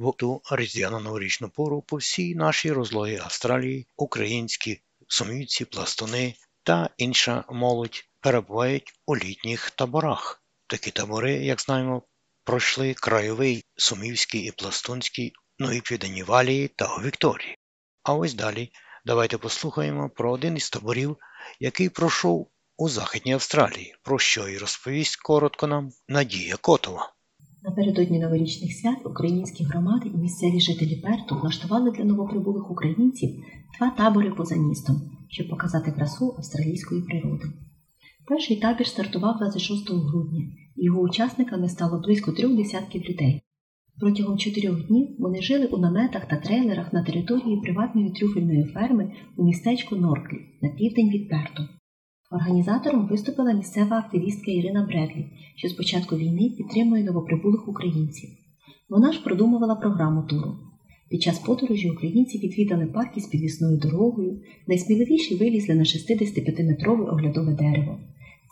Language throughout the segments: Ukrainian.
в ту різдвяну новорічну пору по всій нашій розлої Австралії українські сумівці, пластуни та інша молодь перебувають у літніх таборах. Такі табори, як знаємо, пройшли Крайовий, Сумівський і Пластунський, ну і Південні Валії та у Вікторії. А ось далі давайте послухаємо про один із таборів, який пройшов у Західній Австралії, про що і розповість коротко нам Надія Котова. Напередодні новорічних свят українські громади і місцеві жителі Перту влаштували для новоприбулих українців два табори поза містом, щоб показати красу австралійської природи. Перший табір стартував 26 грудня, і його учасниками стало близько трьох десятків людей. Протягом чотирьох днів вони жили у наметах та трейлерах на території приватної трюфельної ферми у містечку Норклі на південь від Перту. Організатором виступила місцева активістка Ірина Бредлі, що з початку війни підтримує новоприбулих українців. Вона ж продумувала програму туру. Під час подорожі українці відвідали парк із підвісною дорогою, найсміливіші вилізли на 65-метрове оглядове дерево.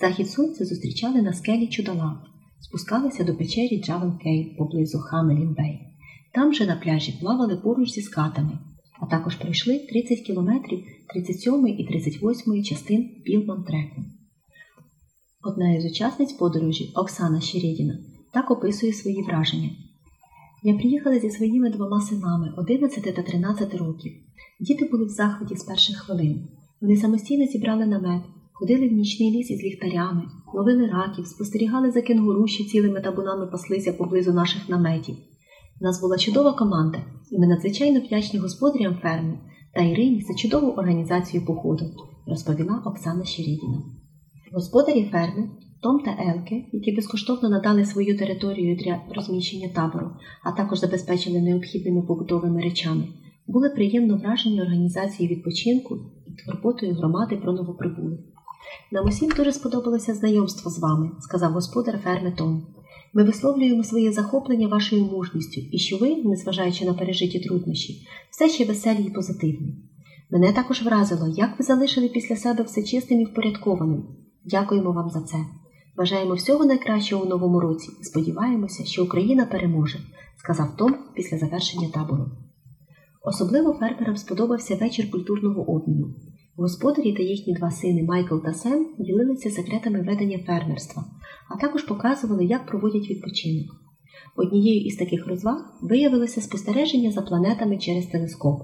Захід сонця зустрічали на скелі Чудалап, спускалися до печері Jewel Cave поблизу Hamelin Bay. Там же на пляжі плавали поруч зі скатами, також пройшли 30 кілометрів 37 і 38 частин Бібулман треку. Одна із учасниць подорожі Оксана Щерєдіна так описує свої враження. Я приїхала зі своїми двома синами 11 та 13 років. Діти були в захваті з перших хвилин. Вони самостійно зібрали намет, ходили в нічний ліс із ліхтарями, ловили раків, спостерігали за кенгуру, що цілими табунами паслися поблизу наших наметів. У нас була чудова команда, і ми надзвичайно вдячні господарям ферми та Ірині за чудову організацію походу, розповіла Оксана Щерідіна. Господарі ферми Том та Елке, які безкоштовно надали свою територію для розміщення табору, а також забезпечили необхідними побутовими речами, були приємно вражені організацією відпочинку і турботою громади про новоприбулих. Нам усім дуже сподобалося знайомство з вами, сказав господар ферми Том. Ми висловлюємо своє захоплення вашою мужністю і що ви, незважаючи на пережиті труднощі, все ще веселі і позитивні. Мене також вразило, як ви залишили після себе все чистим і впорядкованим. Дякуємо вам за це. Бажаємо всього найкращого у новому році і сподіваємося, що Україна переможе, сказав Том після завершення табору. Особливо фермерам сподобався вечір культурного обміну. Господарі та їхні два сини Майкл та Сем ділилися секретами ведення фермерства, а також показували, як проводять відпочинок. Однією із таких розваг виявилося спостереження за планетами через телескоп.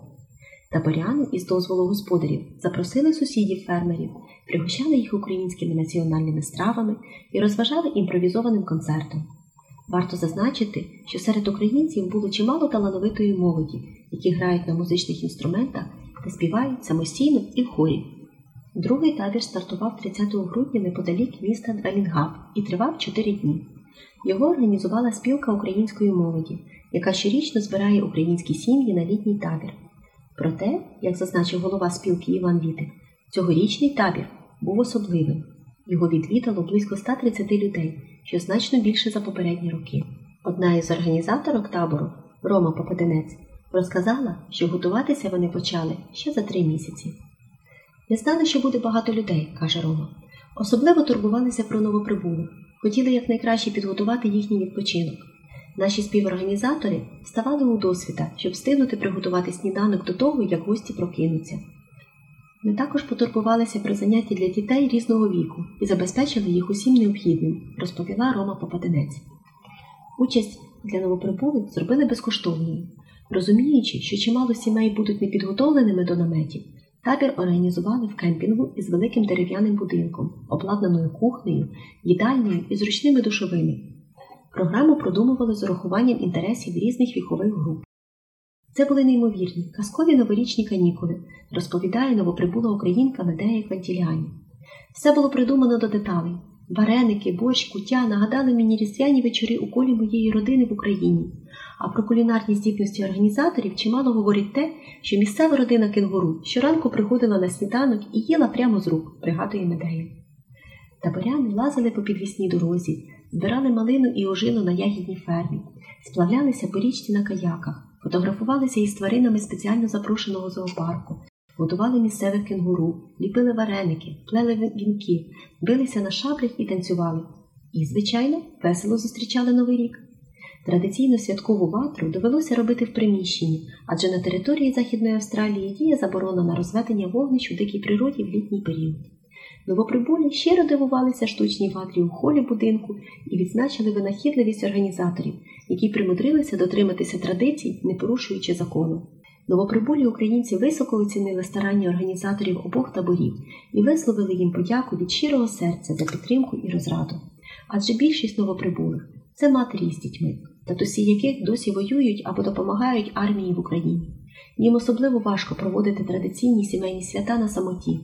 Таборяни із дозволу господарів запросили сусідів фермерів, пригощали їх українськими національними стравами і розважали імпровізованим концертом. Варто зазначити, що серед українців було чимало талановитої молоді, які грають на музичних інструментах та співають самостійно і в хорі. Другий табір стартував 30 грудня неподалік міста Двелінгап і тривав 4 дні. Його організувала спілка української молоді, яка щорічно збирає українські сім'ї на літній табір. Проте, як зазначив голова спілки Іван Вітик, цьогорічний табір був особливим. Його відвідало близько 130 людей, що значно більше за попередні роки. Одна із організаторок табору, Рома Попаденець, розказала, що готуватися вони почали ще за три місяці. Не знали, що буде багато людей, каже Рома. Особливо турбувалися про новоприбулих, хотіли якнайкраще підготувати їхній відпочинок. Наші співорганізатори вставали у досвіта, щоб встигнути приготувати сніданок до того, як гості прокинуться. Ми також потурбувалися про заняття для дітей різного віку і забезпечили їх усім необхідним, розповіла Рома Попаденець. Участь для новоприбулих зробили безкоштовною. Розуміючи, що чимало сімей будуть непідготовленими до наметів, табір організували в кемпінгу із великим дерев'яним будинком, обладнаною кухнею, їдальнею і зручними душовими. Програму продумували з урахуванням інтересів різних вікових груп. Це були неймовірні, казкові новорічні канікули, розповідає новоприбула українка Медея Квантіляні. Все було придумано до деталей. Вареники, борщ, куття нагадали мені різдвяні вечори у колі моєї родини в Україні. А про кулінарні здібності організаторів чимало говорить те, що місцева родина кенгуру щоранку приходила на сніданок і їла прямо з рук, пригадує Медея. Таборяни лазили по підвісній дорозі, збирали малину і ожину на ягідній фермі, сплавлялися по річці на каяках, фотографувалися із тваринами спеціально запрошеного зоопарку, годували місцевих кенгуру, ліпили вареники, плели вінки, билися на шаблях і танцювали. І, звичайно, весело зустрічали Новий рік. Традиційну святкову ватру довелося робити в приміщенні, адже на території Західної Австралії діє заборона на розведення вогнищ у дикій природі в літній період. Новоприбулі щиро дивувалися штучній ватрі у холі будинку і відзначили винахідливість організаторів, які примудрилися дотриматися традицій, не порушуючи закону. Новоприбулі українці високо оцінили старання організаторів обох таборів і висловили їм подяку від щирого серця за підтримку і розраду. Адже більшість новоприбулих це матері з дітьми, татусі яких досі воюють або допомагають армії в Україні. Їм особливо важко проводити традиційні сімейні свята на самоті,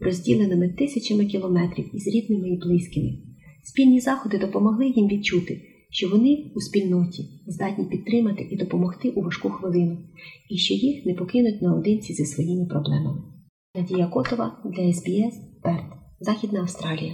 розділеними тисячами кілометрів із рідними і близькими. Спільні заходи допомогли їм відчути, що вони у спільноті здатні підтримати і допомогти у важку хвилину, і що їх не покинуть наодинці зі своїми проблемами. Надія Котова для СБС Перт, Західна Австралія.